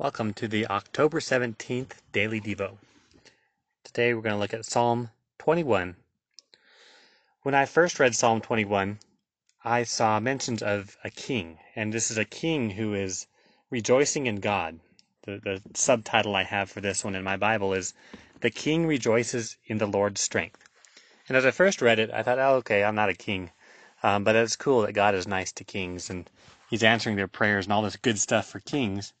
Welcome to the October 17th Daily Devo. Today we're going to look at Psalm 21. When I first read Psalm 21, I saw mentions of a king, and this is a king who is rejoicing in God. The, the subtitle I have for this one in my Bible is The King Rejoices in the Lord's Strength. And as I first read it, I thought, oh, okay, I'm not a king. Um, but it's cool that God is nice to kings and he's answering their prayers and all this good stuff for kings.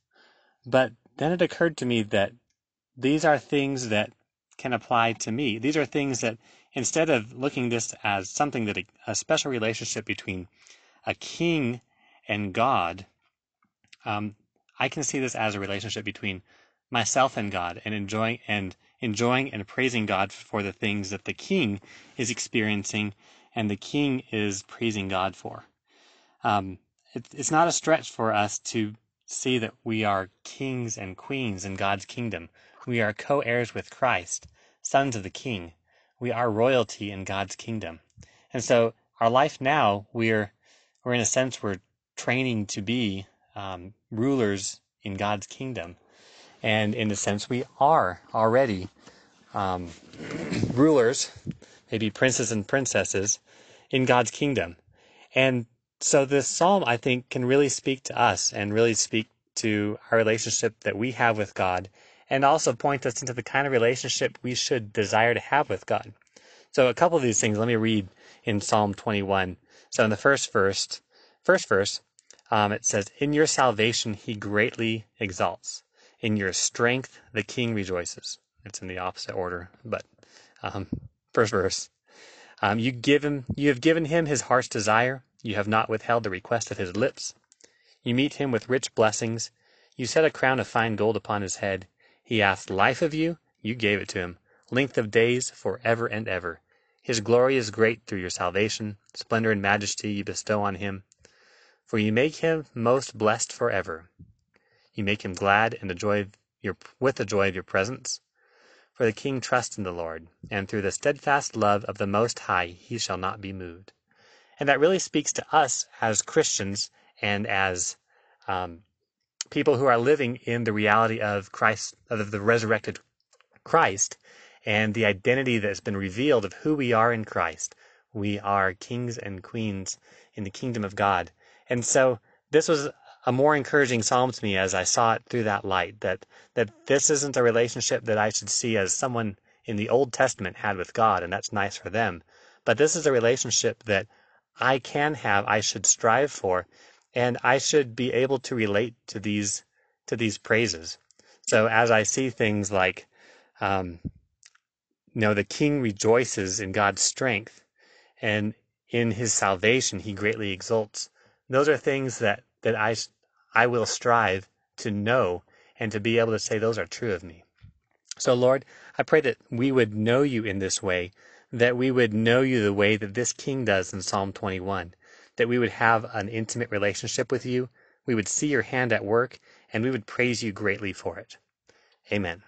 But then it occurred to me that these are things that can apply to me. These are things that instead of looking this as something that a, special relationship between a king and God, um, I can see this as a relationship between myself and God and enjoying and enjoying and praising God for the things that the king is experiencing and the king is praising God for. Um, it, it's not a stretch for us to see that we are kings and queens in God's kingdom. We are co heirs with Christ, sons of the King. We are royalty in God's kingdom. And so, our life now, we're, we're in a sense, we're training to be um, rulers in God's kingdom. And in a sense, we are already um, rulers, maybe princes and princesses, in God's kingdom. And so this psalm, I think, can really speak to us and really speak to our relationship that we have with God and also point us into the kind of relationship we should desire to have with God. So a couple of these things, let me read in Psalm 21. So in the first verse, first verse, um, it says, In your salvation he greatly exalts. In your strength the king rejoices. It's in the opposite order, but um, first verse. Um, you give him, you have given him his heart's desire. You have not withheld the request of his lips. You meet him with rich blessings. You set a crown of fine gold upon his head. He asked life of you. You gave it to him. Length of days for ever and ever. His glory is great through your salvation. Splendor and majesty you bestow on him. For you make him most blessed forever. You make him glad and the joy with the joy of your presence. For the king trusts in the Lord, and through the steadfast love of the Most High he shall not be moved. And that really speaks to us as Christians and as um, people who are living in the reality of Christ, of the resurrected Christ, and the identity that has been revealed of who we are in Christ. We are kings and queens in the kingdom of God. And so this was a more encouraging psalm to me as I saw it through that light that that this isn't a relationship that I should see as someone in the Old Testament had with God, and that's nice for them. But this is a relationship that I can have, I should strive for, and I should be able to relate to these to these praises. So as I see things like, um, you know, the King rejoices in God's strength, and in His salvation He greatly exults. Those are things that that I I will strive to know and to be able to say those are true of me. So Lord, I pray that we would know you in this way that we would know you the way that this king does in Psalm 21, that we would have an intimate relationship with you, we would see your hand at work, and we would praise you greatly for it. Amen.